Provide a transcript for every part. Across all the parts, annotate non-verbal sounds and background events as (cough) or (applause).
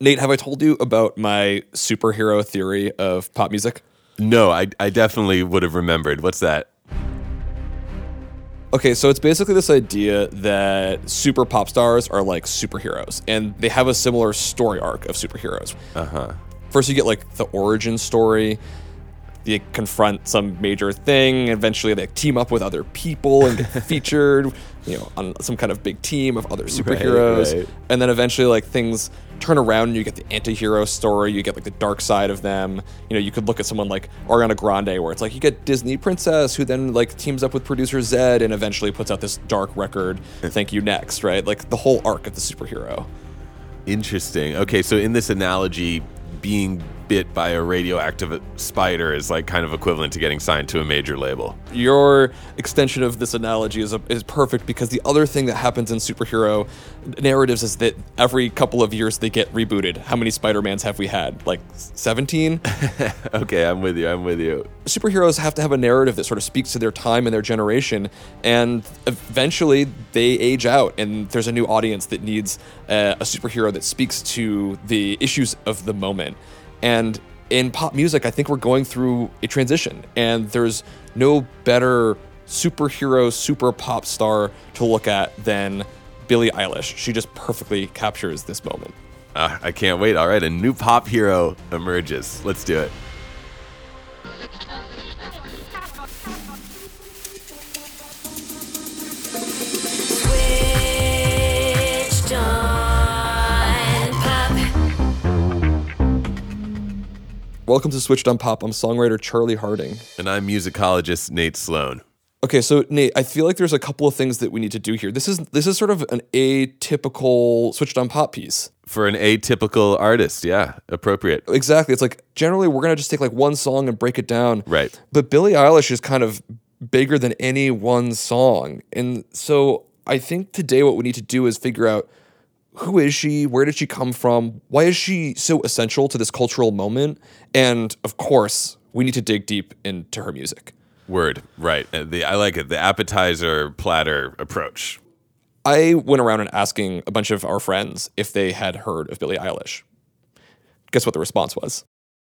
Nate, have I told you about my superhero theory of pop music? No, I, I definitely would have remembered. What's that? Okay, so it's basically this idea that super pop stars are like superheroes, and they have a similar story arc of superheroes. Uh huh. First, you get like the origin story. They confront some major thing. Eventually, they team up with other people and get (laughs) featured, you know, on some kind of big team of other superheroes. right. And then eventually, like things turn around, and you get the anti-hero story. You get like the dark side of them. You know, you could look at someone like Ariana Grande, where it's like you get Disney princess who then like teams up with producer Zedd and eventually puts out this dark record. (laughs) Thank you next, right? Like the whole arc of the superhero. Interesting. Okay, so in this analogy, being bit by a radioactive spider is like kind of equivalent to getting signed to a major label. your extension of this analogy is, is perfect because the other thing that happens in superhero narratives is that every couple of years they get rebooted. How many Spider-Mans have we had? Like 17? (laughs) Okay, I'm with you. I'm with you. Superheroes have to have a narrative that sort of speaks to their time and their generation, and eventually they age out, and there's a new audience that needs uh, a superhero that speaks to the issues of the moment. And in pop music, I think we're going through a transition, and there's no better superhero, super pop star to look at than Billie Eilish. She just perfectly captures this moment. Uh, I can't wait. All right, a new pop hero emerges. Let's do it. Welcome to Switched on Pop. I'm songwriter Charlie Harding. And I'm musicologist Nate Sloan. Okay, so Nate, I feel like there's a couple of things that we need to do here. This is this is sort of an atypical switched on pop piece. For an atypical artist, yeah, appropriate. Exactly. It's like generally we're gonna just take like one song and break it down. Right. But Billie Eilish is kind of bigger than any one song. And so I think today what we need to do is figure out who is she? Where did she come from? Why is she so essential to this cultural moment? And of course, we need to dig deep into her music. Word, right. Uh, The, I like it. The appetizer platter approach. I went around and asking a bunch of our friends if they had heard of Billie Eilish. Guess what the response was?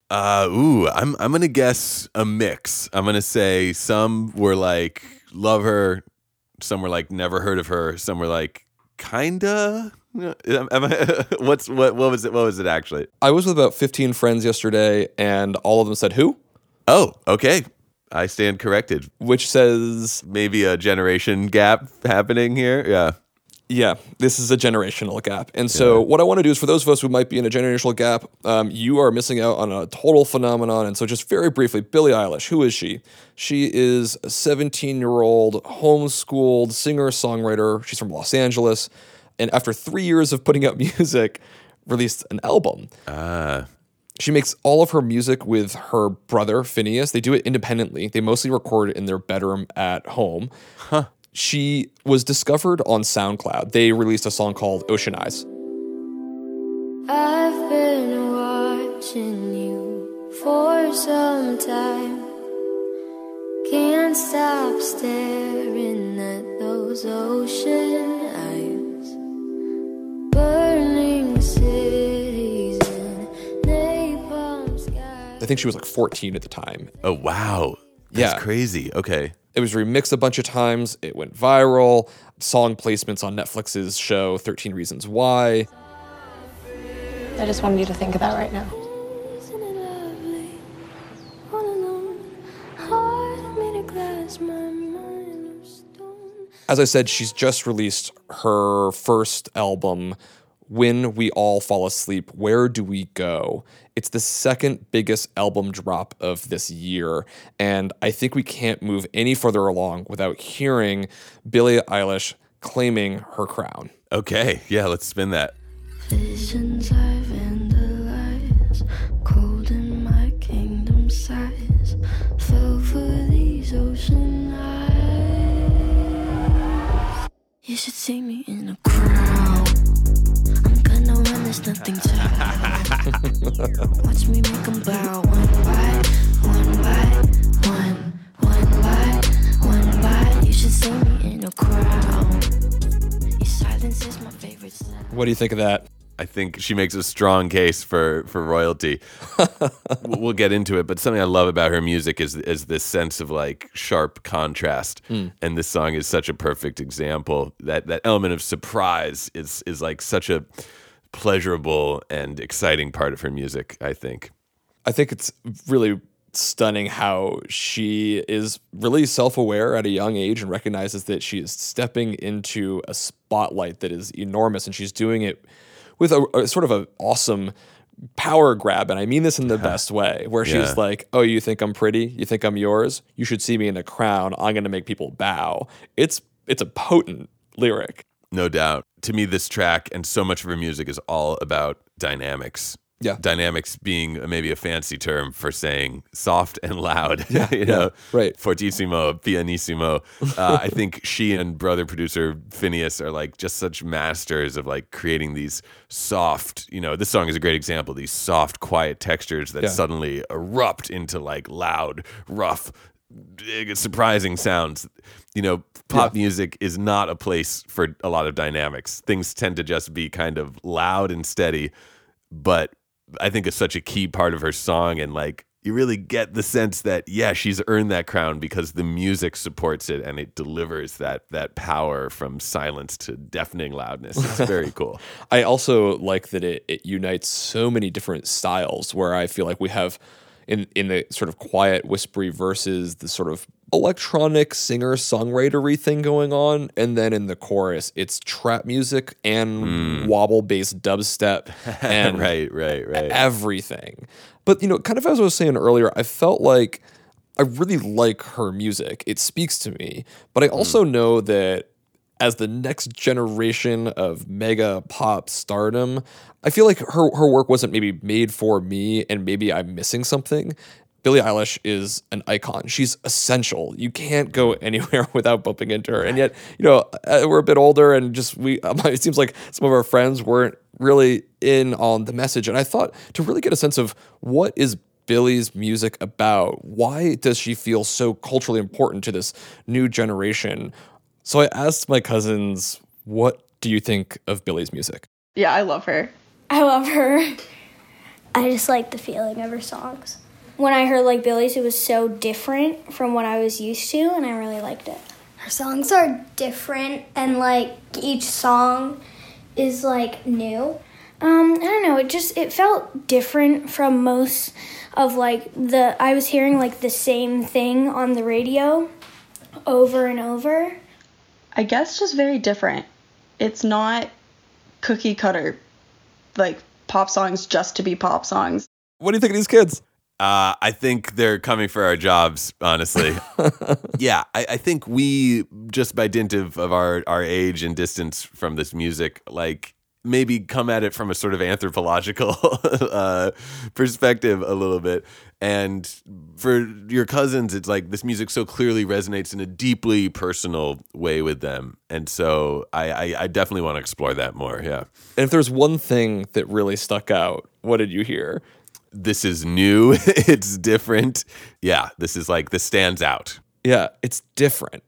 Uh, ooh, I'm I'm gonna guess a mix. I'm gonna say some were like love her, some were like never heard of her, some were like kinda. Am- (laughs) am I- (laughs) what's what? What was it? What was it actually? I was with about 15 friends yesterday, and all of them said who? Oh, okay. I stand corrected. Which says, Maybe a generation gap happening here. Yeah. yeah, this is a generational gap. And so, what I want to do is for those of us who might be in a generational gap, um, you are missing out on a total phenomenon. And so, just very briefly, Billie Eilish, who is she? She is a 17 year old homeschooled singer songwriter. She's from Los Angeles. And after three years of putting out (laughs) music, released an album. Ah, She makes all of her music with her brother Finneas. They do it independently. They mostly record it in their bedroom at home. She was discovered on SoundCloud. They released a song called Ocean Eyes. I've been watching you for some time. Can't stop staring at those ocean I think she was like 14 at the time. oh wow. That's Yeah. crazy. Okay. It was remixed a bunch of times. It went viral. Song placements on Netflix's show 13 Reasons Why. I just wanted you to think of that right now. As I said, she's just released her first album, When We All Fall Asleep, Where Do We Go? It's the second biggest album drop of this year. And I think we can't move any further along without hearing Billie Eilish claiming her crown. Okay. Yeah. Let's spin that. You should see me in a crown. I'm gonna run, there's nothing to hide. Watch me make 'em bow one by one by one, one by one by. You should see me in a crown. Your silence is my favorite sound. What do you think of that? I think she makes a strong case for for royalty. (laughs) we'll get into it, but something I love about her music is is this sense of like sharp contrast, hmm. and this song is such a perfect example. That that element of surprise is is like such a pleasurable and exciting part of her music. I think. I think it's really stunning how she is really self aware at a young age and recognizes that she is stepping into a spotlight that is enormous and she's doing it with a, a sort of an awesome power grab. And I mean this in the best way, where she's like, Oh, you think I'm pretty? You think I'm yours? You should see me in a crown. I'm going to make people bow. It's, it's a potent lyric. No doubt. To me, this track and so much of her music is all about dynamics. Yeah. Dynamics being maybe a fancy term for saying soft and loud. (laughs) Yeah. you know, right. Fortissimo, pianissimo. Uh, I (laughs) think she and brother producer Finneas are like just such masters of like creating these soft, you know, this song is a great example, these soft, quiet textures that Yeah. suddenly erupt into like loud, rough, surprising sounds. You know, pop music is not a place for a lot of dynamics. Things tend to just be kind of loud and steady, but I think is such a key part of her song and like you really get the sense that yeah, she's earned that crown because the music supports it and it delivers that that power from silence to deafening loudness. It's (laughs) very cool. I also like that it, it unites so many different styles where I feel like we have in in the sort of quiet whispery verses the sort of electronic singer songwritery thing going on and then in the chorus it's trap music and hmm. wobble based dubstep (laughs) and right, right, right. everything. But you know, kind of as I was saying earlier, I felt like I really like her music. It speaks to me, but I hmm. also know that as the next generation of mega pop stardom, I feel like her her work wasn't maybe made for me and maybe I'm missing something. Billie Eilish is an icon. She's essential. You can't go (laughs) anywhere without bumping into her. And yet, you know, uh, we're a bit older and just we (laughs) it seems like some of our friends weren't really in on the message. And I thought to really get a sense of what is Billie's music about? Why does she feel so culturally important to this new generation? So I asked my cousins, what do you think of Billie's music? Yeah, I love her. I love her. I just like the feeling of her songs. When I heard like Billie's, it was so different from what I was used to, and I really liked it. Her songs are different, and like each song is like new. Um, I don't know. It just it felt different from most of like the I was hearing like the same thing on the radio over and over. I guess just very different. It's not cookie cutter, like pop songs just to be pop songs. What do you think of these kids? Uh, I think they're coming for our jobs, honestly. (laughs) yeah, I, I think we, just by dint of, of our, our age and distance from this music, like maybe come at it from a sort of anthropological (laughs) uh, perspective a little bit. And for your cousins, it's like this music so clearly resonates in a deeply personal way with them. And so I, I, I definitely want to explore that more. Yeah. And if there's one thing that really stuck out, what did you hear? This is new, (laughs) it's different. Yeah, this is like, this stands out. Yeah, it's different.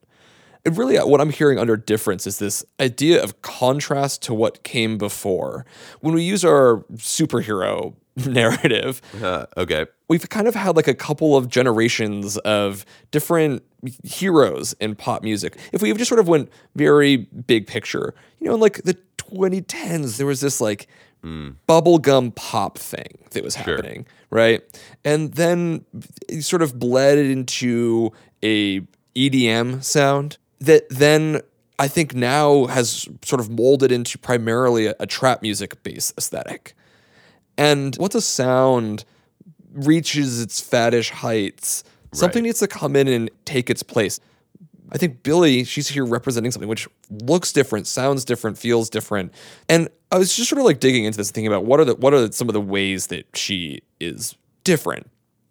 And really, what I'm hearing under difference is this idea of contrast to what came before. When we use our superhero (laughs) narrative, Uh, okay. we've kind of had like a couple of generations of different heroes in pop music. If we just sort of went very big picture, you know, in like the 2010s, there was this like bubblegum pop thing that was happening, right? And then it sort of bled into a EDM sound that then I think now has sort of molded into primarily a, a trap music based aesthetic. And once a sound reaches its faddish heights, something needs to come in and take its place. I think Billie, she's here representing something which looks different, sounds different, feels different. And I was just sort of like digging into this, thinking about what are the what are some of the ways that she is different.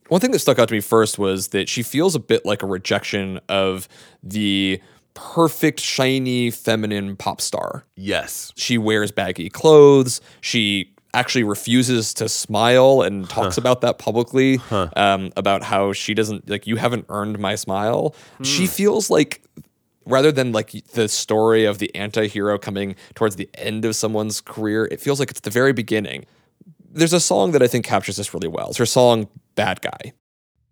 One thing that stuck out to me first was that she feels a bit like a rejection of the perfect, shiny, feminine pop star. Yes. She wears baggy clothes. She actually refuses to smile and talks about that publicly um, about how she doesn't like you haven't earned my smile. She feels like rather than like the story of the anti-hero coming towards the end of someone's career, it feels like it's the very beginning. There's a song that I think captures this really well. It's her song Bad Guy.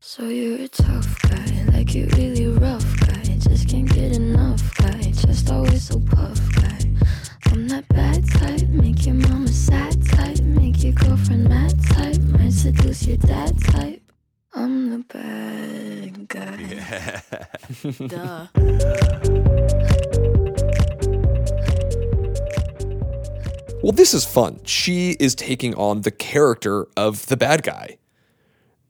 So you're a tough guy, like you really rough guy. Just can't get enough guy, just always so puff guy. I'm that bad type, make your mama sad type, make your girlfriend mad type, might seduce your dad type. I'm the bad guy. (laughs) Duh. Well, this is fun. She is taking on the character of the bad guy.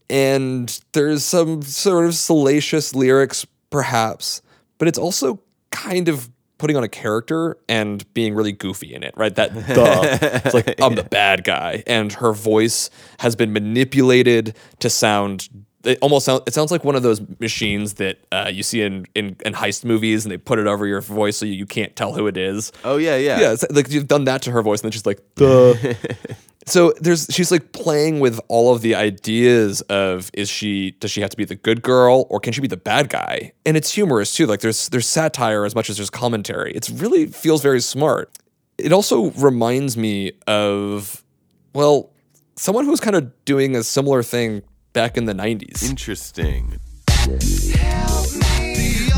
And there's some sort of salacious lyrics, perhaps, but it's also kind of putting on a character and being really goofy in it, right? That the, it's like, (laughs) I'm the bad guy. And her voice has been manipulated to sound. It almost sound, it sounds like one of those machines that uh, you see in, in in heist movies, and they put it over your voice so you, you can't tell who it is. Oh yeah, yeah. Yeah, it's like you've done that to her voice, and then she's like, "Duh." (laughs) so there's she's like playing with all of the ideas of is she does she have to be the good girl or can she be the bad guy? And it's humorous too. Like there's there's satire as much as there's commentary. It's really feels very smart. It also reminds me of well, someone who's kind of doing a similar thing back in the 90s. Interesting. The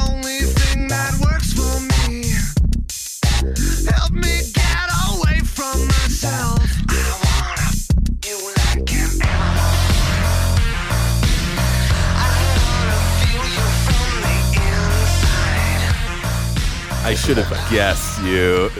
only thing that works for me. Help me get away from myself. I wanna feel like an animal. I wanna feel you from the inside. I should have guessed you.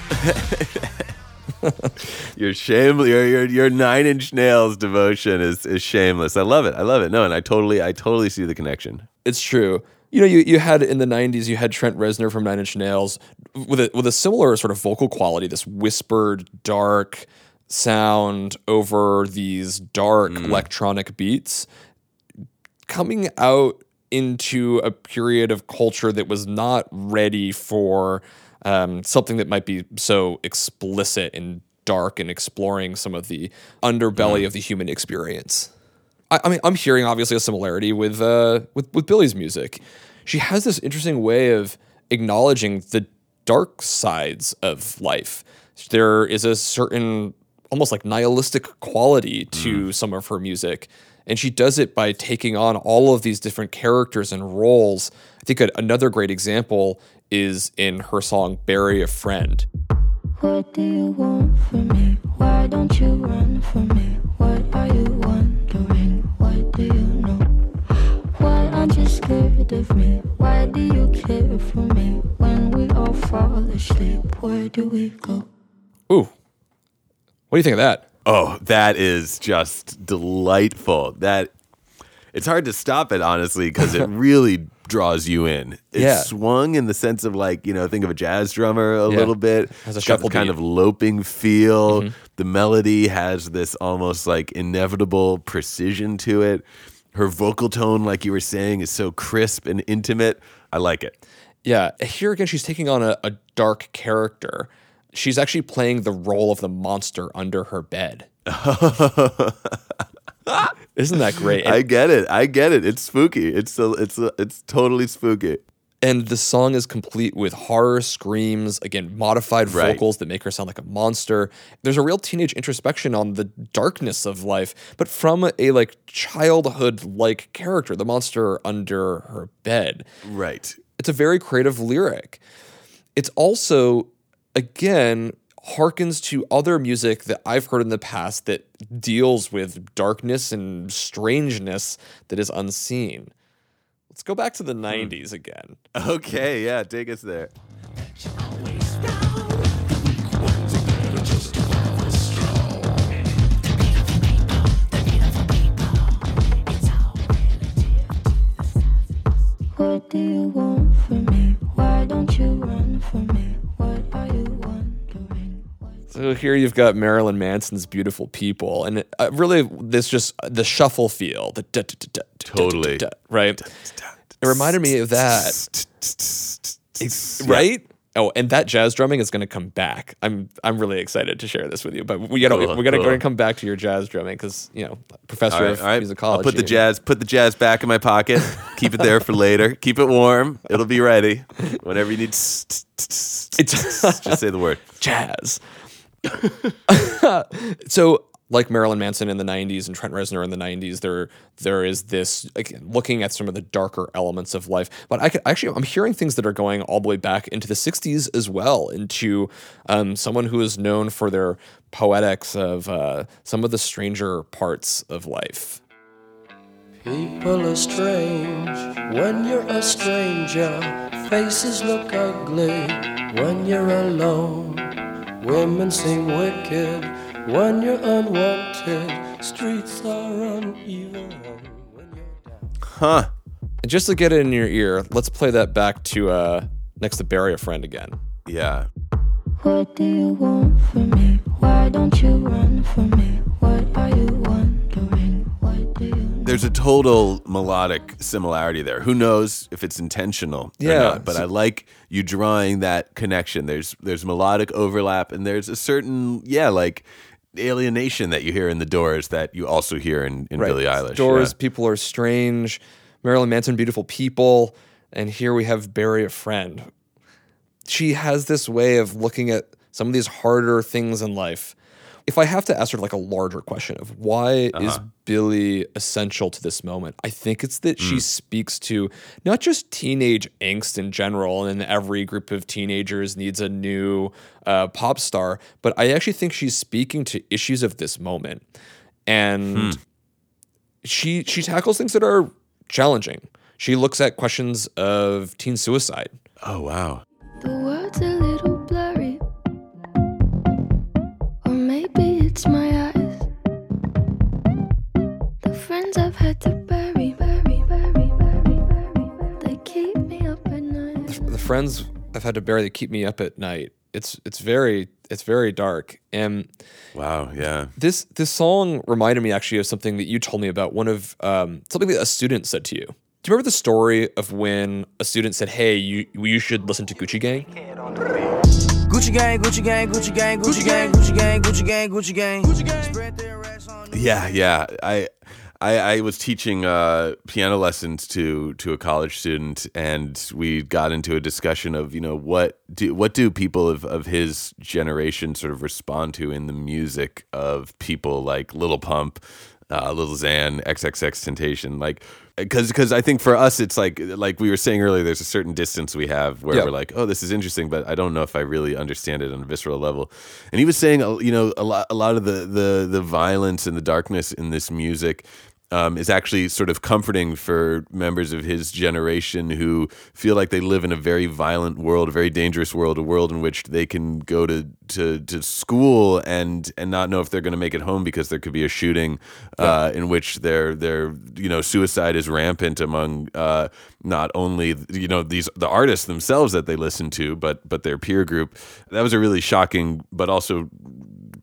(laughs) (laughs) your shameless, your, your your nine inch nails devotion is is shameless. I love it. I love it. No, and I totally, I totally see the connection. It's true. You know, you, you had in the '90s, you had Trent Reznor from Nine Inch Nails with a with a similar sort of vocal quality, this whispered, dark sound over these dark mm. electronic beats, coming out into a period of culture that was not ready for um, something that might be so explicit and dark and exploring some of the underbelly of the human experience. I, I mean, I'm hearing obviously a similarity with uh, with with Billie's music. She has this interesting way of acknowledging the dark sides of life. There is a certain almost like nihilistic quality to some of her music, and she does it by taking on all of these different characters and roles. I think a, another great example is in her song "Bury a Friend." What do you want from me? Why don't you run from me? What are you wondering? What do you know? Why aren't you scared of me? Why do you care for me? When we all fall asleep, where do we go? Ooh, what do you think of that? Oh, that is just delightful. That it's hard to stop it honestly because it (laughs) really draws you in. It's Yeah. swung in the sense of like you know think of a jazz drummer a Yeah. little bit. Has a It's got shuffle kind. Mm-hmm. of loping feel. The melody has this almost like inevitable precision to it. Her vocal tone, like you were saying, is so crisp and intimate. I like it. Yeah, here again, she's taking on a, a dark character. She's actually playing the role of the monster under her bed. (laughs) (laughs) Isn't that great? I get it. I get it. It's spooky. It's so it's it's totally spooky. and the song is complete with horror screams, again, modified Right. vocals that make her sound like a monster. There's a real teenage introspection on the darkness of life, but from a like childhood like character, the monster under her bed. Right. It's a very creative lyric. It's also, again, harkens to other music that I've heard in the past that deals with darkness and strangeness that is unseen. Let's go back to the hmm. 90s again. Okay. Yeah. Take us there. What do you want from me? So here you've got Marilyn Manson's "Beautiful People," and uh, really this just the shuffle feel, the da- da- da- Totally. right. It reminded me of that, right? Oh, and that jazz drumming is going to come back. I'm I'm really excited to share this with you. But we gotta Cool, we gotta go cool. and come back to your jazz drumming because you know professor right, of right. musicology. I'll put the jazz put the jazz back in my pocket. Keep it there for later. Keep it warm. It'll be ready whenever you need. It's Just say the word. jazz. (laughs) so, like Marilyn Manson in the '90s and Trent Reznor in the '90s, there there is this looking at some of the darker elements of life. But I could actually, I'm hearing things that are going all the way back into the '60s as well, into um, someone who is known for their poetics of uh, some of the stranger parts of life. People are strange when you're a stranger. Faces look ugly when you're alone. Women seem wicked when you're unwanted. Streets are uneven when you're down. Huh. And just to get it in your ear, let's play that back to uh, next to bury a friend again. Yeah. What do you want from me? Why don't you run from me? There's a total melodic similarity there. Who knows if it's intentional Yeah. or not? But I like you drawing that connection. There's there's melodic overlap and there's a certain yeah like alienation that you hear in the Doors that you also hear in, in Billie Eilish. Doors, yeah. People Are Strange, Marilyn Manson, Beautiful People, and here we have Bury a Friend. She has this way of looking at some of these harder things in life. If I have to ask her like a larger question of why Uh-huh. is Billie essential to this moment, I think it's that Mm. she speaks to not just teenage angst in general, and every group of teenagers needs a new uh, pop star, but I actually think she's speaking to issues of this moment. And Hmm. she she tackles things that are challenging. She looks at questions of teen suicide. Oh wow. Friends I've had to barely keep me up at night. It's it's very it's very dark. And Wow, yeah. this this song reminded me actually of something that you told me about one of um, something that a student said to you. Do you remember the story of when a student said, "Hey, you you should listen to Gucci Gang"? Gucci gang, Gucci gang, Gucci gang, Gucci gang, Gucci gang, Gucci gang, Gucci gang. Gucci gang. Spread their racks on the Yeah, yeah. I I, I was teaching uh, piano lessons to to a college student, and we got into a discussion of you know what do what do people of, of his generation sort of respond to in the music of people like Lil Pump, uh, Lil Xan, XXXTentacion, like because because I think for us it's like like we were saying earlier, there's a certain distance we have where Yeah. we're like, oh, this is interesting, but I don't know if I really understand it on a visceral level. And he was saying, uh, you know, a lot a lot of the the the violence and the darkness in this music um, is actually sort of comforting for members of his generation who feel like they live in a very violent world, a very dangerous world, a world in which they can go to to, to school and and not know if they're going to make it home because there could be a shooting uh, in which their their you know suicide is rampant among uh, not only you know these the artists themselves that they listen to, but but their peer group. That was a really shocking, but also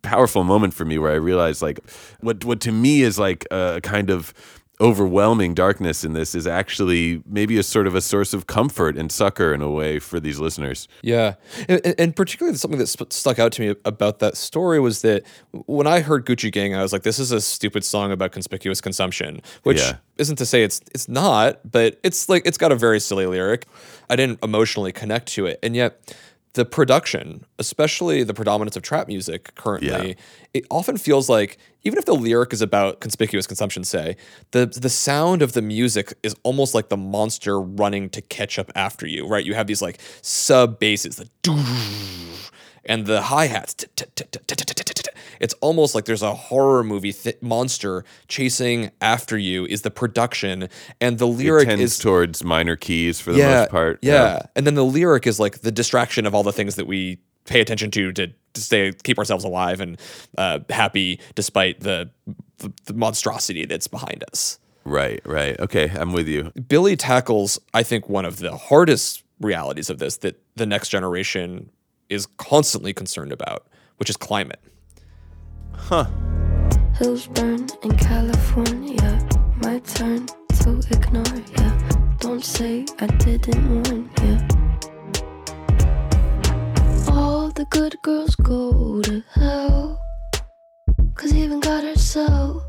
powerful moment for me where I realized like what what to me is like a kind of overwhelming darkness in this is actually maybe a sort of a source of comfort and succor in a way for these listeners. Yeah, and, and- particularly something that sp- stuck out to me about that story was that when I heard Gucci Gang, I was like, "This is a stupid song about conspicuous consumption," which Yeah. isn't to say it's it's not, but it's like it's got a very silly lyric. I didn't emotionally connect to it, and yet the production, especially the predominance of trap music currently, Yeah. it often feels like even if the lyric is about conspicuous consumption, say the the sound of the music is almost like the monster running to catch up after you. Right? You have these like sub basses, the doo, and the hi hats. It's almost like there's a horror movie th- monster chasing after you. Is the production and the It lyric tends is towards minor keys for the most part. yeah. And then the lyric is like the distraction of all the things that we pay attention to to, to stay keep ourselves alive and uh, happy despite the, the the monstrosity that's behind us. Right, right. Okay, I'm with you. Billie tackles, I think, one of the hardest realities of this that the next generation is constantly concerned about, which is climate. Huh. Hills burn in California. My turn to ignore ya. Don't say I didn't warn ya. All the good girls go to hell. Cause even God herself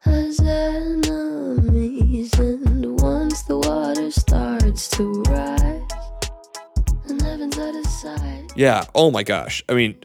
has enemies. And once the water starts to rise, and heaven's at his side. Yeah. Oh my gosh. I mean,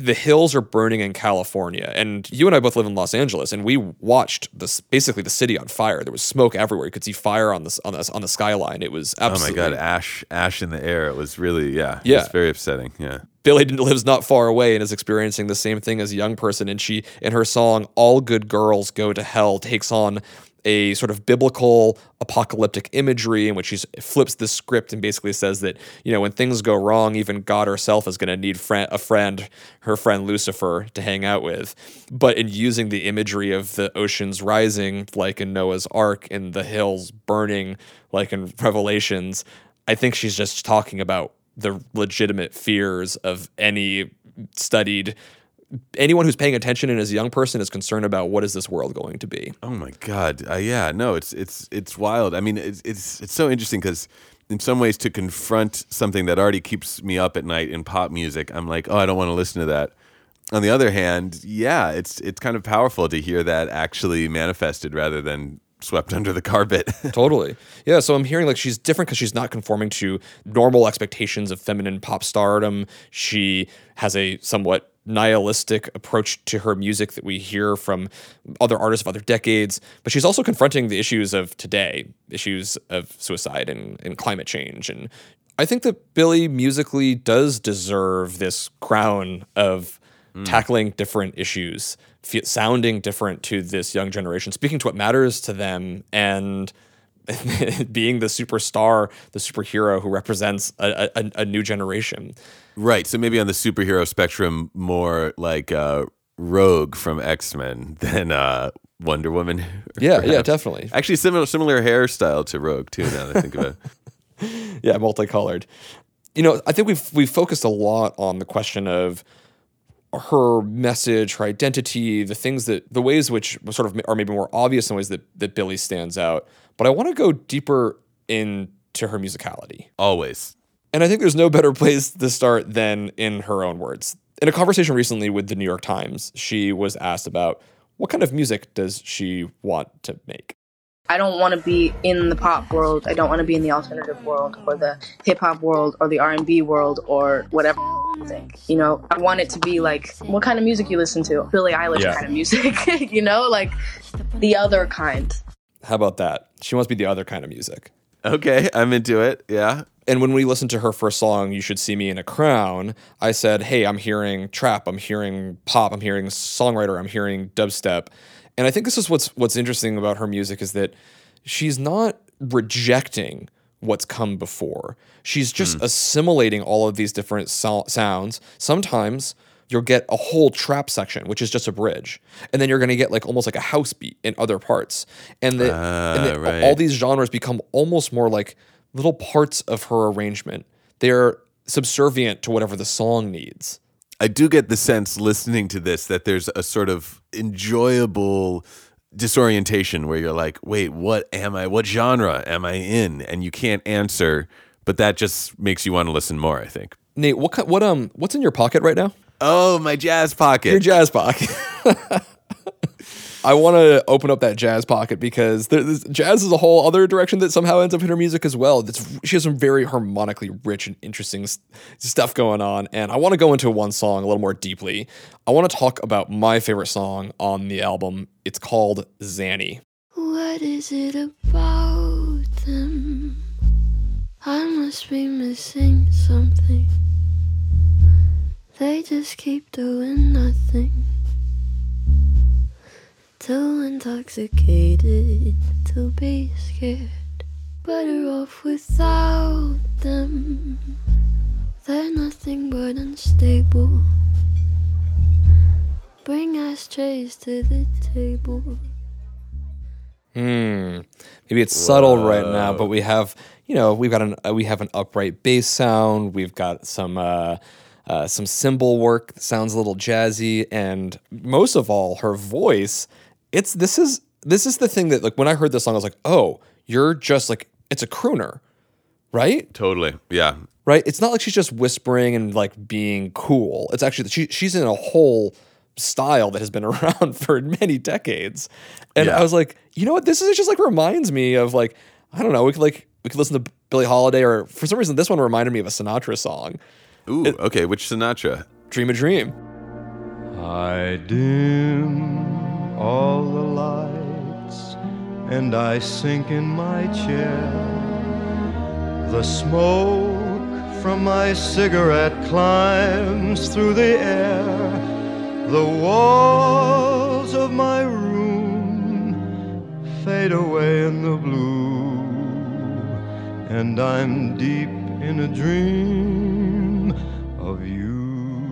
the hills are burning in California, and you and I both live in Los Angeles, and we watched this basically the city on fire. There was smoke everywhere. You could see fire on the on the, on the skyline. It was absolutely Oh my absolutely. god, ash ash in the air. It was really yeah. It Yeah. was very upsetting. Yeah. Billie lives not far away and is experiencing the same thing as a young person. And she, in her song "All Good Girls Go to Hell," takes on a sort of biblical apocalyptic imagery in which she flips the script and basically says that you know when things go wrong, even God herself is going to need a friend, her friend Lucifer, to hang out with. But in using the imagery of the oceans rising, like in Noah's Ark, and the hills burning, like in Revelations, I think she's just talking about the legitimate fears of any studied anyone who's paying attention and is a young person is concerned about what is this world going to be. Oh my god. Uh, yeah. No. It's it's it's wild. I mean, it's it's it's so interesting because in some ways to confront something that already keeps me up at night in pop music, I'm like, oh, I don't want to listen to that. On the other hand, yeah, it's it's kind of powerful to hear that actually manifested rather than swept (laughs) under the carpet. (laughs) totally. Yeah, so I'm hearing like she's different because she's not conforming to normal expectations of feminine pop stardom. She has a somewhat nihilistic approach to her music that we hear from other artists of other decades, but she's also confronting the issues of today, issues of suicide and, and climate change. And I think that Billie musically does deserve this crown of mm. tackling different issues, fe- sounding different to this young generation, speaking to what matters to them, and (laughs) being the superstar, the superhero who represents a, a, a new generation. Right. So maybe on the superhero spectrum, more like uh, Rogue from X Men (laughs) than uh, Wonder Woman. (laughs) Yeah, yeah, definitely. Actually, similar similar hairstyle to Rogue too. Now that I think about it. (laughs) yeah, multicolored. You know, I think we've we've focused a lot on the question of her message, her identity, the things that the ways which sort of are maybe more obvious in ways that that Billie stands out. But I want to go deeper into her musicality. Always. And I think there's no better place to start than in her own words. In a conversation recently with the New York Times, she was asked about what kind of music does she want to make. I don't want to be in the pop world. I don't want to be in the alternative world or the hip hop world or the R&B world or whatever thing. You know, I want it to be like what kind of music you listen to? Billie Eilish Yeah. kind of music, (laughs) you know, like the other kind. How about that? She wants to be the other kind of music. Okay, I'm into it. Yeah. And when we listened to her first song, You Should See Me in a Crown, I said, Hey, I'm hearing trap, I'm hearing pop, I'm hearing songwriter, I'm hearing dubstep. And I think this is what's what's interesting about her music is that she's not rejecting what's come before. She's just assimilating all of these different so- sounds. Sometimes you'll get a whole trap section, which is just a bridge, and then you're going to get like almost like a house beat in other parts, and, the, and the- Ah, right. all these genres become almost more like little parts of her arrangement. They're subservient to whatever the song needs. I do get the sense listening to this that there's a sort of enjoyable disorientation where you're like, wait, what am I? What genre am I in? And you can't answer, but that just makes you want to listen more, I think. Nate, what what um what's in your pocket right now? Oh, my jazz pocket. Your jazz pocket. (laughs) I want to open up that jazz pocket because jazz is a whole other direction that somehow ends up in her music as well. That's, she has some very harmonically rich and interesting stuff going on, and I want to go into one song a little more deeply. I want to talk about my favorite song on the album. It's called Xanny. What is it about them? I must be missing something. They just keep doing nothing. Too intoxicated to be scared. Better off without them. They're nothing but unstable. Bring ashtrays to the table. Hmm. Maybe it's subtle right now, but we have, you know, we've got an uh, we have an upright bass sound. We've got some uh, uh, some cymbal work that sounds a little jazzy, and most of all, her voice. It's this is this is the thing that like when I heard this song, I was like, oh, you're just like it's a crooner, right? Totally. Yeah. Right. It's not like she's just whispering and like being cool. It's actually she she's in a whole style that has been (laughs) around for many decades, and Yeah. I was like, you know what? This is just like reminds me of like I don't know. We could like we could listen to Billie Holiday, or for some reason, this one reminded me of a Sinatra song. Ooh, okay. Which Sinatra? Dream a Dream. I dim all the lights and I sink in my chair. The smoke from my cigarette climbs through the air. The walls of my room fade away in the blue, and I'm deep in a dream of you.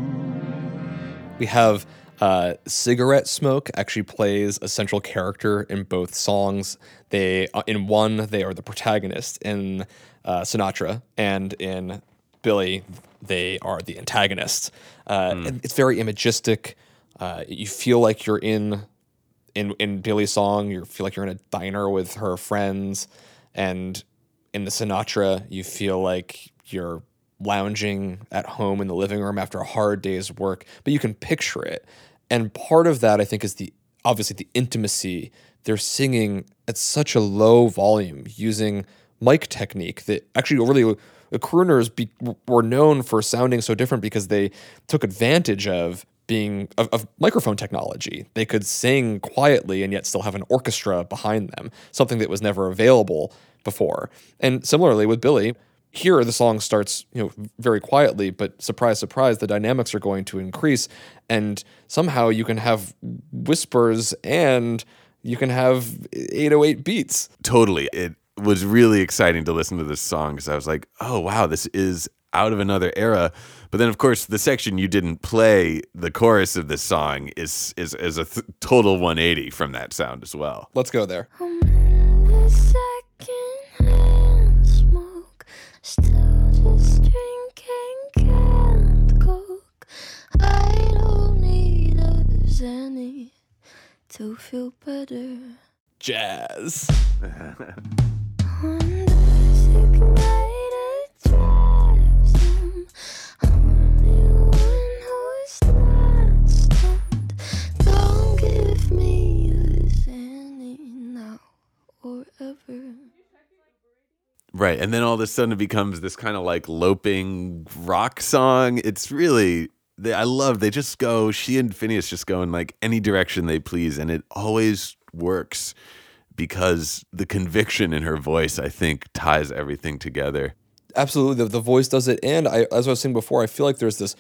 We have uh, cigarette smoke actually plays a central character in both songs. They uh, in one they are the protagonist in uh, Sinatra, and in Billie they are the antagonists. Uh, and It's very imagistic. Uh, you feel like you're in in in Billie's song. You feel like you're in a diner with her friends, and in the Sinatra, you feel like you're lounging at home in the living room after a hard day's work, but you can picture it. And part of that, I think, is the obviously the intimacy. They're singing at such a low volume using mic technique that actually really the uh, crooners be, were known for sounding so different because they took advantage of being of, of microphone technology. They could sing quietly and yet still have an orchestra behind them, something that was never available before. And similarly with Billie, here the song starts, you know, very quietly, but surprise, surprise, the dynamics are going to increase, and somehow you can have whispers and you can have 808 beats. Totally. It was really exciting to listen to this song because I was like, oh, wow, this is out of another era. But then, of course, the section you didn't play, the chorus of this song, is is, is a th- total 180 from that sound as well. Let's go there. Me a Xanny now or ever. Right. And then all of a sudden it becomes this kind of like loping rock song. It's really, they, I love, they just go, she and Finneas just go in like any direction they please. And it always works because the conviction in her voice, I think, ties everything together. Absolutely, the, the voice does it, and I, as I was saying before, I feel like there's this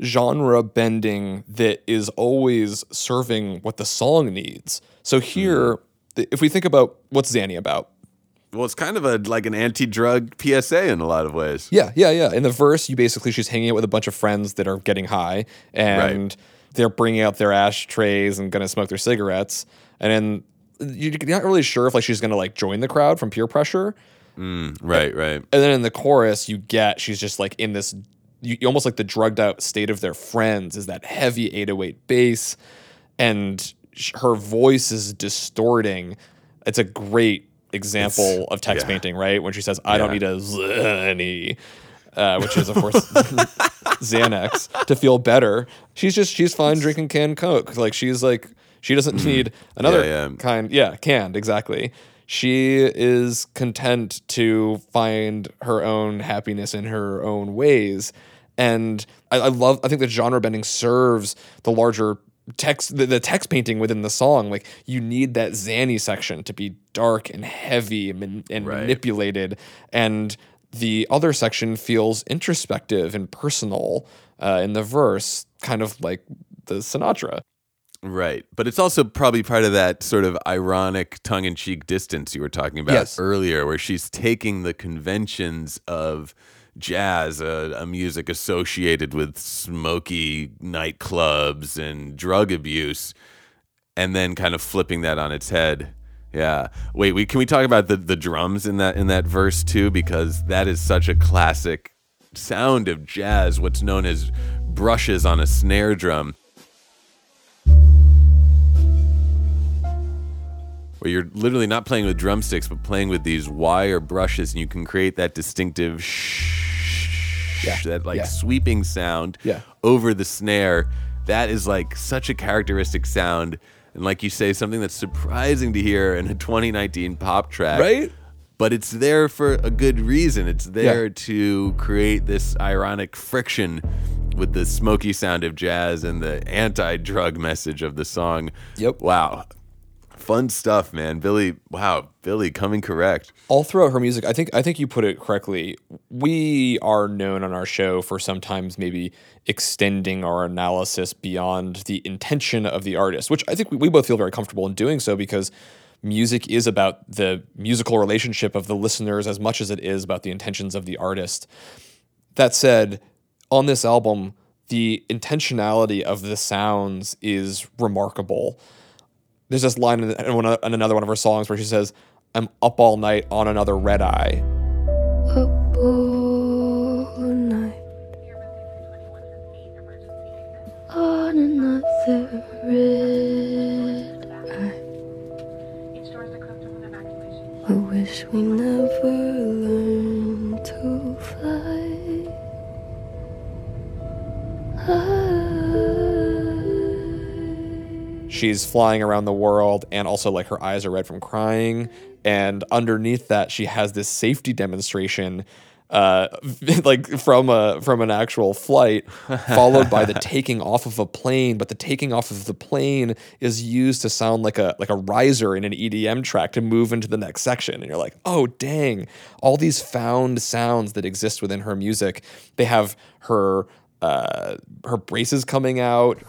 genre bending that is always serving what the song needs. So here, mm. th- if we think about what's Xanny about, Well, it's kind of a like an anti-drug PSA in a lot of ways. Yeah, yeah, yeah. In the verse, you basically she's hanging out with a bunch of friends that are getting high, and they're bringing out their ashtrays and gonna smoke their cigarettes, and then you- you're not really sure if like she's gonna like join the crowd from peer pressure. Mm, right, right. And then in the chorus, you get she's just like in this, you, almost like the drugged out state of their friends is that heavy 808 bass, and sh- her voice is distorting. It's a great example It's- of text yeah. painting, right? When she says, "I don't need a Xanny," uh, which is of course (laughs) Xanax to feel better. She's just she's fine drinking canned Coke. Like she's like she doesn't need another Mm. Yeah, yeah. kind. Yeah, canned exactly. She is content to find her own happiness in her own ways, and I, I love. I think that genre bending serves the larger text, the, the text painting within the song. Like you need that Xanny section to be dark and heavy and, and manipulated, and the other section feels introspective and personal uh, in the verse, kind of like the Sinatra. Right. But it's also probably part of that sort of ironic tongue in cheek distance you were talking about Yes. earlier, where she's taking the conventions of jazz, a, a music associated with smoky nightclubs and drug abuse, and then kind of flipping that on its head. Yeah. Wait, we can we talk about the, the drums in that in that verse too? Because that is such a classic sound of jazz, what's known as brushes on a snare drum. Where you're literally not playing with drumsticks, but playing with these wire brushes, and you can create that distinctive shh, Yeah, that like yeah. sweeping sound Yeah. over the snare. That is like such a characteristic sound, and like you say, something that's surprising to hear in a 2019 pop track, Right? But it's there for a good reason. It's there to create this ironic friction with the smoky sound of jazz and the anti-drug message of the song. Yep. Wow. Fun stuff, man. Billie, wow, Billie coming correct. all throughout her music i think i think you put it correctly we are known on our show for sometimes maybe extending our analysis beyond the intention of the artist which i think we, we both feel very comfortable in doing so because music is about the musical relationship of the listeners as much as it is about the intentions of the artist that said on this album the intentionality of the sounds is remarkable there's this line in, in, another one of her songs where she says, I'm up all night on another red eye. Up all night on another red eye. I wish we never learned She's flying around the world, and also like her eyes are red from crying. And underneath that, she has this safety demonstration, uh, (laughs) like from a from an actual flight, followed by the (laughs) taking off of a plane. But the taking off of the plane is used to sound like a like a riser in an EDM track to move into the next section. And you're like, oh dang! All these found sounds that exist within her music. They have her uh, her braces coming out.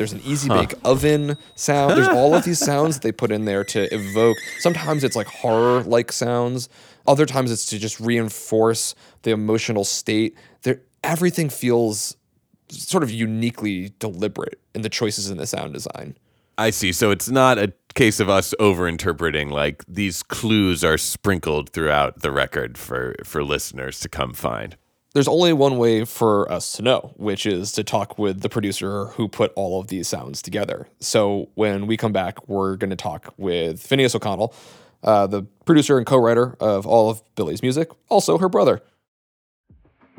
There's an easy bake oven sound. There's all of these (laughs) sounds that they put in there to evoke. Sometimes it's like horror like sounds. Other times it's to just reinforce the emotional state. There, everything feels sort of uniquely deliberate in the choices in the sound design. I see. So it's not a case of us overinterpreting. Like these clues are sprinkled throughout the record for for listeners to come find. There's only one way for us to know, which is to talk with the producer who put all of these sounds together. So when we come back, we're going to talk with Finneas O'Connell, uh, the producer and co-writer of all of Billie's music, also her brother.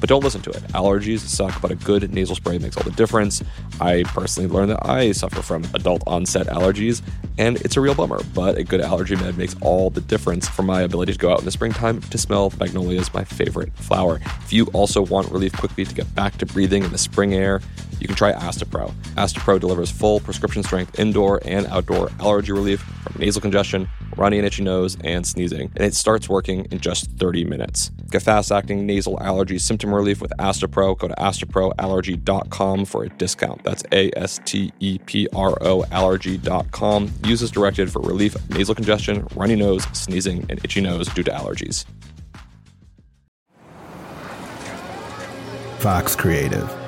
But don't listen to it. Allergies suck, but a good nasal spray makes all the difference. I personally learned that I suffer from adult onset allergies, and it's a real bummer, but a good allergy med makes all the difference for my ability to go out in the springtime to smell magnolias, my favorite flower. If you also want relief quickly to get back to breathing in the spring air, you can try Astepro. Astepro delivers full prescription strength indoor and outdoor allergy relief from nasal congestion, runny and itchy nose, and sneezing, and it starts working in just 30 minutes. Get fast acting nasal allergy symptom relief with Astepro. Go to asteproallergy.com for a discount. That's A S T E P R O allergy.com. Use as directed for relief of nasal congestion, runny nose, sneezing, and itchy nose due to allergies. Fox Creative.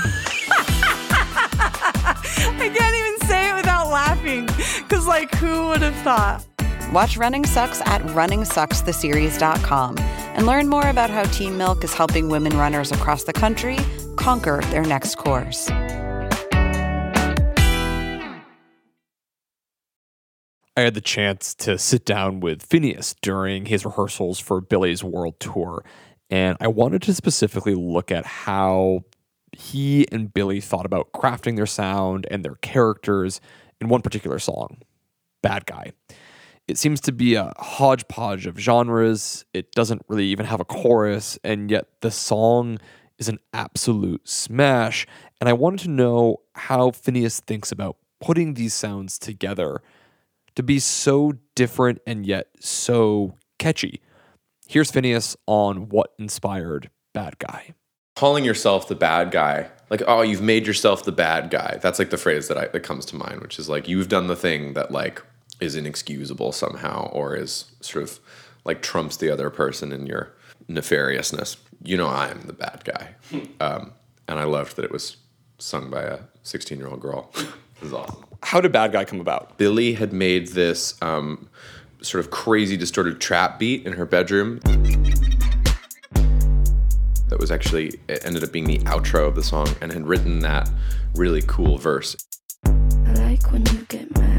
I can't even say it without laughing, because, like, who would have thought? Watch Running Sucks at runningsuckstheseries.com and learn more about how Team Milk is helping women runners across the country conquer their next course. I had the chance to sit down with Finneas during his rehearsals for Billie's World Tour, and I wanted to specifically look at how he and Billie thought about crafting their sound and their characters in one particular song, Bad Guy. It seems to be a hodgepodge of genres. It doesn't really even have a chorus, and yet the song is an absolute smash. And I wanted to know how Finneas thinks about putting these sounds together to be so different and yet so catchy. Here's Finneas on what inspired Bad Guy. calling yourself the bad guy like oh you've made yourself the bad guy that's like the phrase that I, that comes to mind which is like you've done the thing that like is inexcusable somehow or is sort of like trumps the other person in your nefariousness. You know i am the bad guy. Um, and i loved that it was sung by a 16 year old girl. (laughs) It was awesome. How did Bad Guy come about? billie had made this um, sort of crazy distorted trap beat in her bedroom. That was actually it ended up being the outro of the song and had written that really cool verse. I like when you get mad.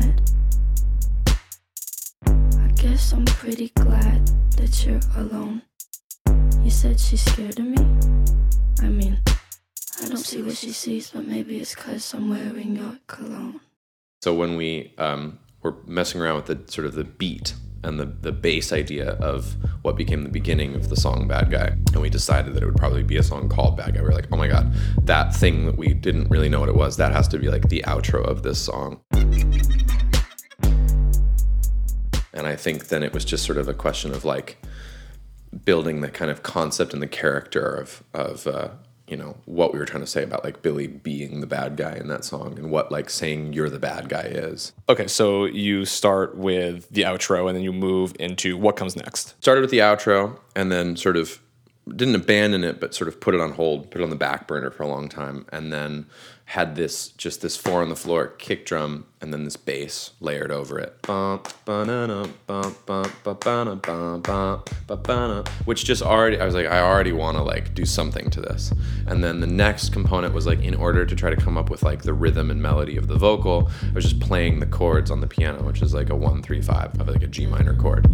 Guess I'm pretty glad that you're alone. You said she's scared of me? I mean, I don't see what she sees, but maybe it's cause I'm wearing your cologne. so when we um, were messing around with the sort of the beat and the, the bass idea of what became the beginning of the song bad guy and we decided that it would probably be a song called bad guy we were like oh my god that thing that we didn't really know what it was that has to be like the outro of this song and i think then it was just sort of a question of like building the kind of concept and the character of of uh, you know what we were trying to say about like Billie being the bad guy in that song and what like saying you're the bad guy is. Okay, so you start with the outro and then you move into what comes next. Started with the outro and then sort of didn't abandon it but sort of put it on hold, put it on the back burner for a long time and then had this just this four on the floor kick drum and then this bass layered over it. Which just already I was like I already want to like do something to this. And then the next component was like in order to try to come up with like the rhythm and melody of the vocal, I was just playing the chords on the piano, which is like a one three five of like a G minor chord.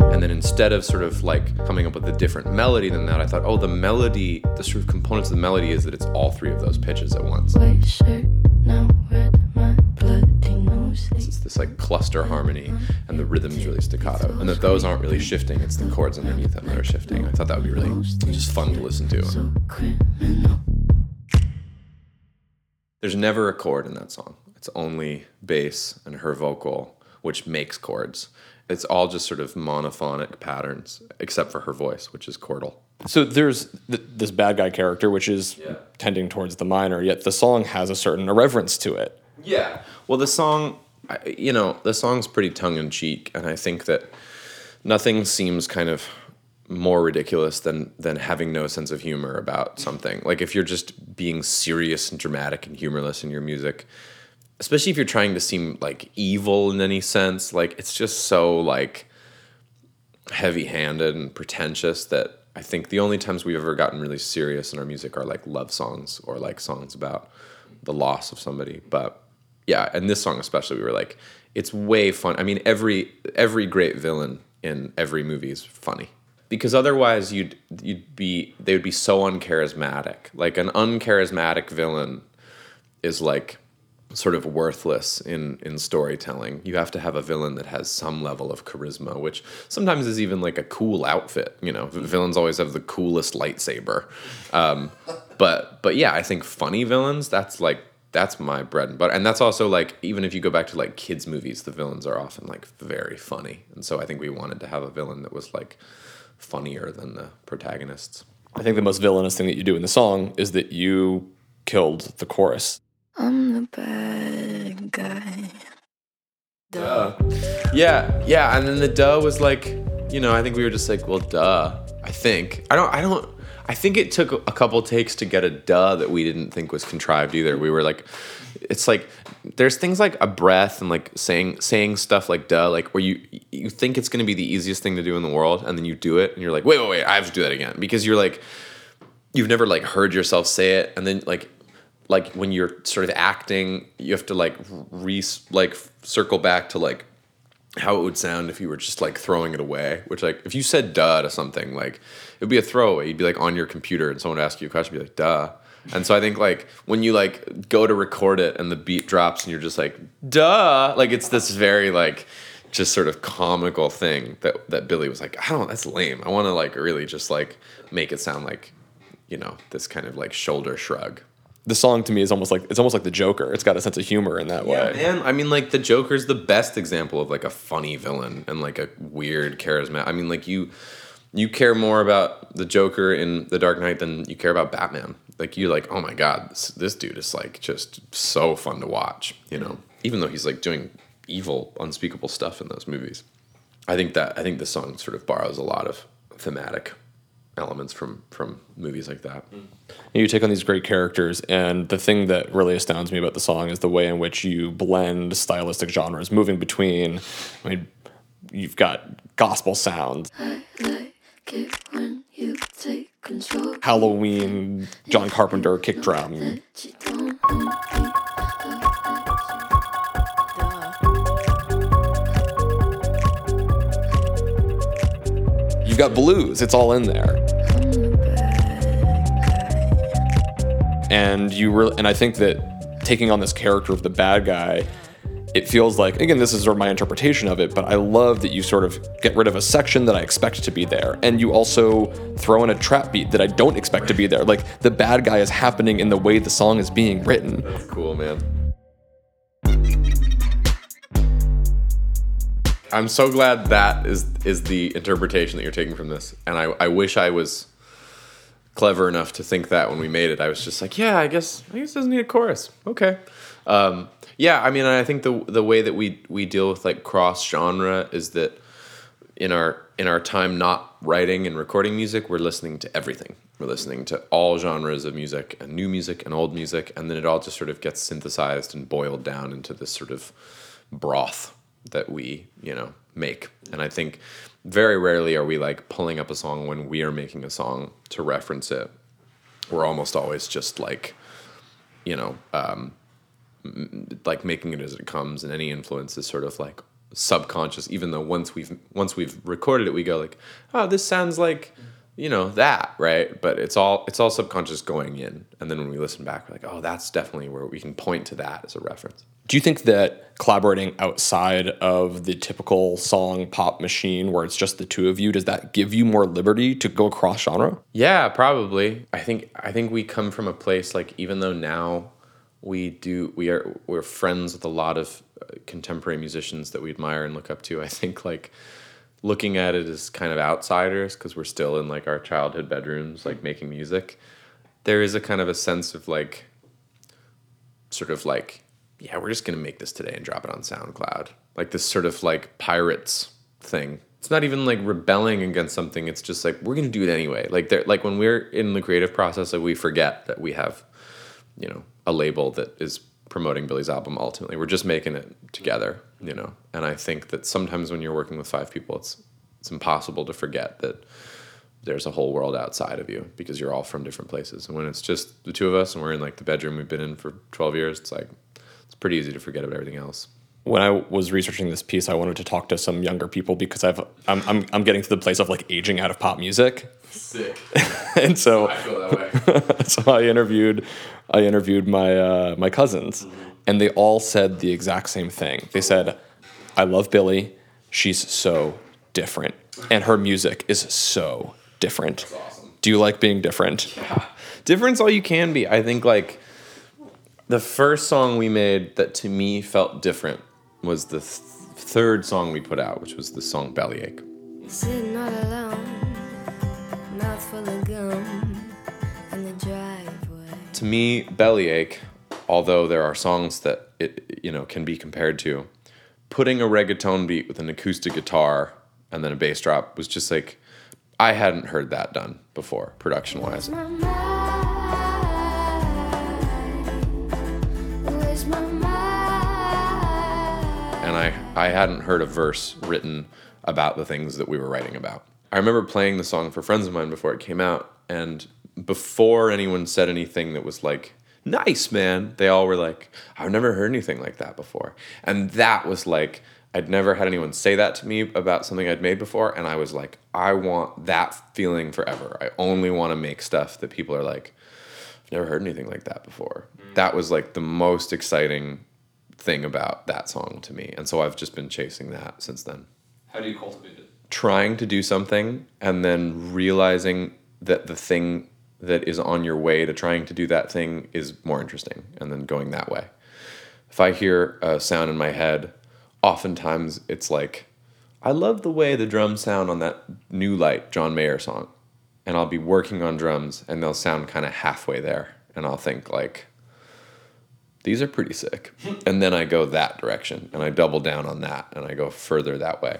And then instead of sort of like coming up with a different melody than that, I thought, oh, the melody, the sort of components of the melody is that it's all three of those pitches at once. White shirt, now red, my bloody nose. It's this like cluster harmony, and the rhythm is really staccato, and that those aren't really shifting. It's the chords underneath them that are shifting. I thought that would be really just fun to listen to. There's never a chord in that song. It's only bass and her vocal, which makes chords. It's all just sort of monophonic patterns, except for her voice, which is chordal. So there's th- this bad guy character, which is tending towards the minor, yet the song has a certain irreverence to it. Yeah. Well, the song, you know, the song's pretty tongue in cheek, and I think that nothing seems kind of more ridiculous than than having no sense of humor about something. Like if you're just being serious and dramatic and humorless in your music, especially if you're trying to seem like evil in any sense, like it's just so like heavy-handed and pretentious that I think the only times we've ever gotten really serious in our music are like love songs or like songs about the loss of somebody. But yeah, and this song especially, we were like, it's way fun. I mean, every every great villain in every movie is funny because otherwise you'd you'd be they would be so uncharismatic. Like an uncharismatic villain is like sort of worthless in in storytelling. You have to have a villain that has some level of charisma, which sometimes is even like a cool outfit. You know, villains always have the coolest lightsaber. Um, but but yeah, I think funny villains. That's like that's my bread and butter, and that's also like even if you go back to like kids movies, the villains are often like very funny, and so I think we wanted to have a villain that was like funnier than the protagonists. I think the most villainous thing that you do in the song is that you killed the chorus. I'm the bad guy. Duh. Yeah, yeah, and then the duh was like, you know, I think we were just like, well, duh. I think I don't, I don't, I think it took a couple takes to get a duh that we didn't think was contrived either. We were like, it's like there's things like a breath and like saying saying stuff like duh, like where you you think it's going to be the easiest thing to do in the world, and then you do it, and you're like, wait, wait, wait, I have to do that again because you're like, you've never like heard yourself say it, and then like like when you're sort of acting, you have to like re like circle back to like how it would sound if you were just like throwing it away. Which like if you said duh to something, like it would be a throwaway. You'd be like on your computer and someone would ask you a question, be like duh. And so I think like when you like go to record it and the beat drops and you're just like duh, like it's this very like just sort of comical thing that that Billie was like, I don't, that's lame. I want to like really just like make it sound like you know this kind of like shoulder shrug. The song to me is almost like it's almost like the Joker. It's got a sense of humor in that way. Man, I mean, like the Joker's the best example of like a funny villain and like a weird charisma. I mean, like you, you care more about the Joker in The Dark Knight than you care about Batman. Like you're like, oh my god, this, this dude is like just so fun to watch. You know, even though he's like doing evil, unspeakable stuff in those movies. I think that I think the song sort of borrows a lot of thematic elements from from movies like that. you take on these great characters and the thing that really astounds me about the song is the way in which you blend stylistic genres moving between i mean you've got gospel sounds. Halloween john carpenter kick drum. you've got blues it's all in there and you really and i think that taking on this character of the bad guy it feels like again this is sort of my interpretation of it but i love that you sort of get rid of a section that i expect to be there. And you also throw in a trap beat that i don't expect to be there. Like the bad guy is happening in the way the song is being written. That's cool, man. I'm so glad that is is the interpretation that you're taking from this, and I, I wish I was clever enough to think that when we made it. I was just like, yeah, I guess I guess it doesn't need a chorus. Okay, um, yeah. I mean, I think the the way that we we deal with like cross genre is that in our in our time not writing and recording music, we're listening to everything. We're listening to all genres of music and new music and old music, and then it all just sort of gets synthesized and boiled down into this sort of broth that we, you know, make. And I think very rarely are we like pulling up a song when we are making a song to reference it. We're almost always just like, you know, um, like making it as it comes, and any influence is sort of like subconscious. Even though once we've once we've recorded it, we go like, oh, this sounds like, you know, that right. But it's all it's all subconscious going in, and then when we listen back, we're like, oh, that's definitely where we can point to that as a reference. Do you think that collaborating outside of the typical song pop machine where it's just the two of you does that give you more liberty to go across genre Yeah, probably. I think I think we come from a place like even though now we do we are we're friends with a lot of uh, contemporary musicians that we admire and look up to. I think like looking at it as kind of outsiders because we're still in like our childhood bedrooms like making music. There is a kind of a sense of like sort of like yeah, we're just to make this today and drop it on SoundCloud. Like this sort of like pirates thing. It's not even like rebelling against something. It's just like we're to do it anyway. Like there like when we're in the creative process like we forget that we have you know, a label that is promoting Billie's album ultimately. We're just making it together, you know. And I think that sometimes when you're working with five people it's it's impossible to forget that there's a whole world outside of you because you're all from different places. And when it's just the two of us and we're in like the bedroom we've been in for 12 years, it's like it's pretty easy to forget about everything else. when I was researching this piece, I wanted to talk to some younger people because I've I'm I'm, I'm getting to the place of like aging out of pop music, Sick. (laughs) and so I feel that way. (laughs) so I interviewed I interviewed my uh, my cousins, and they all said the exact same thing. They said, "I love Billie. She's so different, and her music is so different. Awesome. Do you like being different?" Difference all you can be. I think like the first song we made that to me felt different was the th- third song we put out, which was the song Bellyache. Sitting all alone, mouth full of gum in the driveway. To me, Bellyache, although there are songs that it you know can be compared to, putting a reggaeton beat with an acoustic guitar and then a bass drop was just like I hadn't heard that done before, production wise. And I, I hadn't heard a verse written about the things that we were writing about. I remember playing the song for friends of mine before it came out, and before anyone said anything that was like, nice, man, they all were like, I've never heard anything like that before. And that was like, I'd never had anyone say that to me about something I'd made before, and I was like, I want that feeling forever. I only want to make stuff that people are like, I've never heard anything like that before. Mm. That was like the most exciting thing about that song to me. And so I've just been chasing that since then. How do you cultivate it? Trying to do something and then realizing that the thing that is on your way to trying to do that thing is more interesting and then going that way. If I hear a sound in my head, oftentimes it's like, I love the way the drums sound on that New Light John Mayer song. And I'll be working on drums and they'll sound kind of halfway there. And I'll think, like, these are pretty sick. and then I go that direction and I double down on that and I go further that way.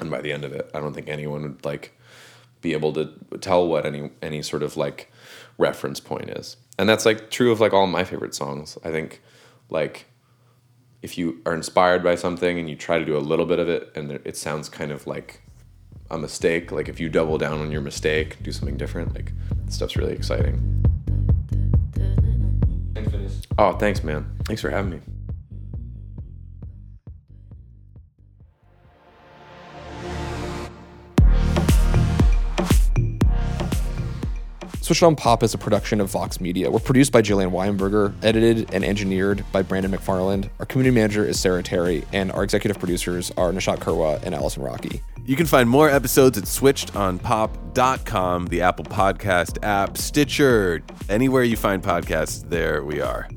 And by the end of it, I don't think anyone would like be able to tell what any any sort of like reference point is. And that's like true of like all my favorite songs. I think like if you are inspired by something and you try to do a little bit of it and it sounds kind of like a mistake, like if you double down on your mistake, do something different, like stuff's really exciting. Oh, thanks, man. Thanks for having me. Switched on Pop is a production of Vox Media. We're produced by Jillian Weinberger, edited and engineered by Brandon McFarland. Our community manager is Sarah Terry, and our executive producers are Nishat Kurwa and Allison Rockey. You can find more episodes at switchedonpop.com, the Apple Podcast app, Stitcher, anywhere you find podcasts, there we are.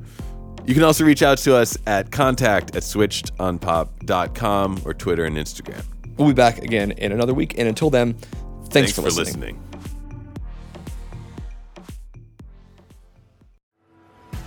You can also reach out to us at contact at switchedonpop.com or Twitter and Instagram. We'll be back again in another week, and until then, thanks, for, listening. listening.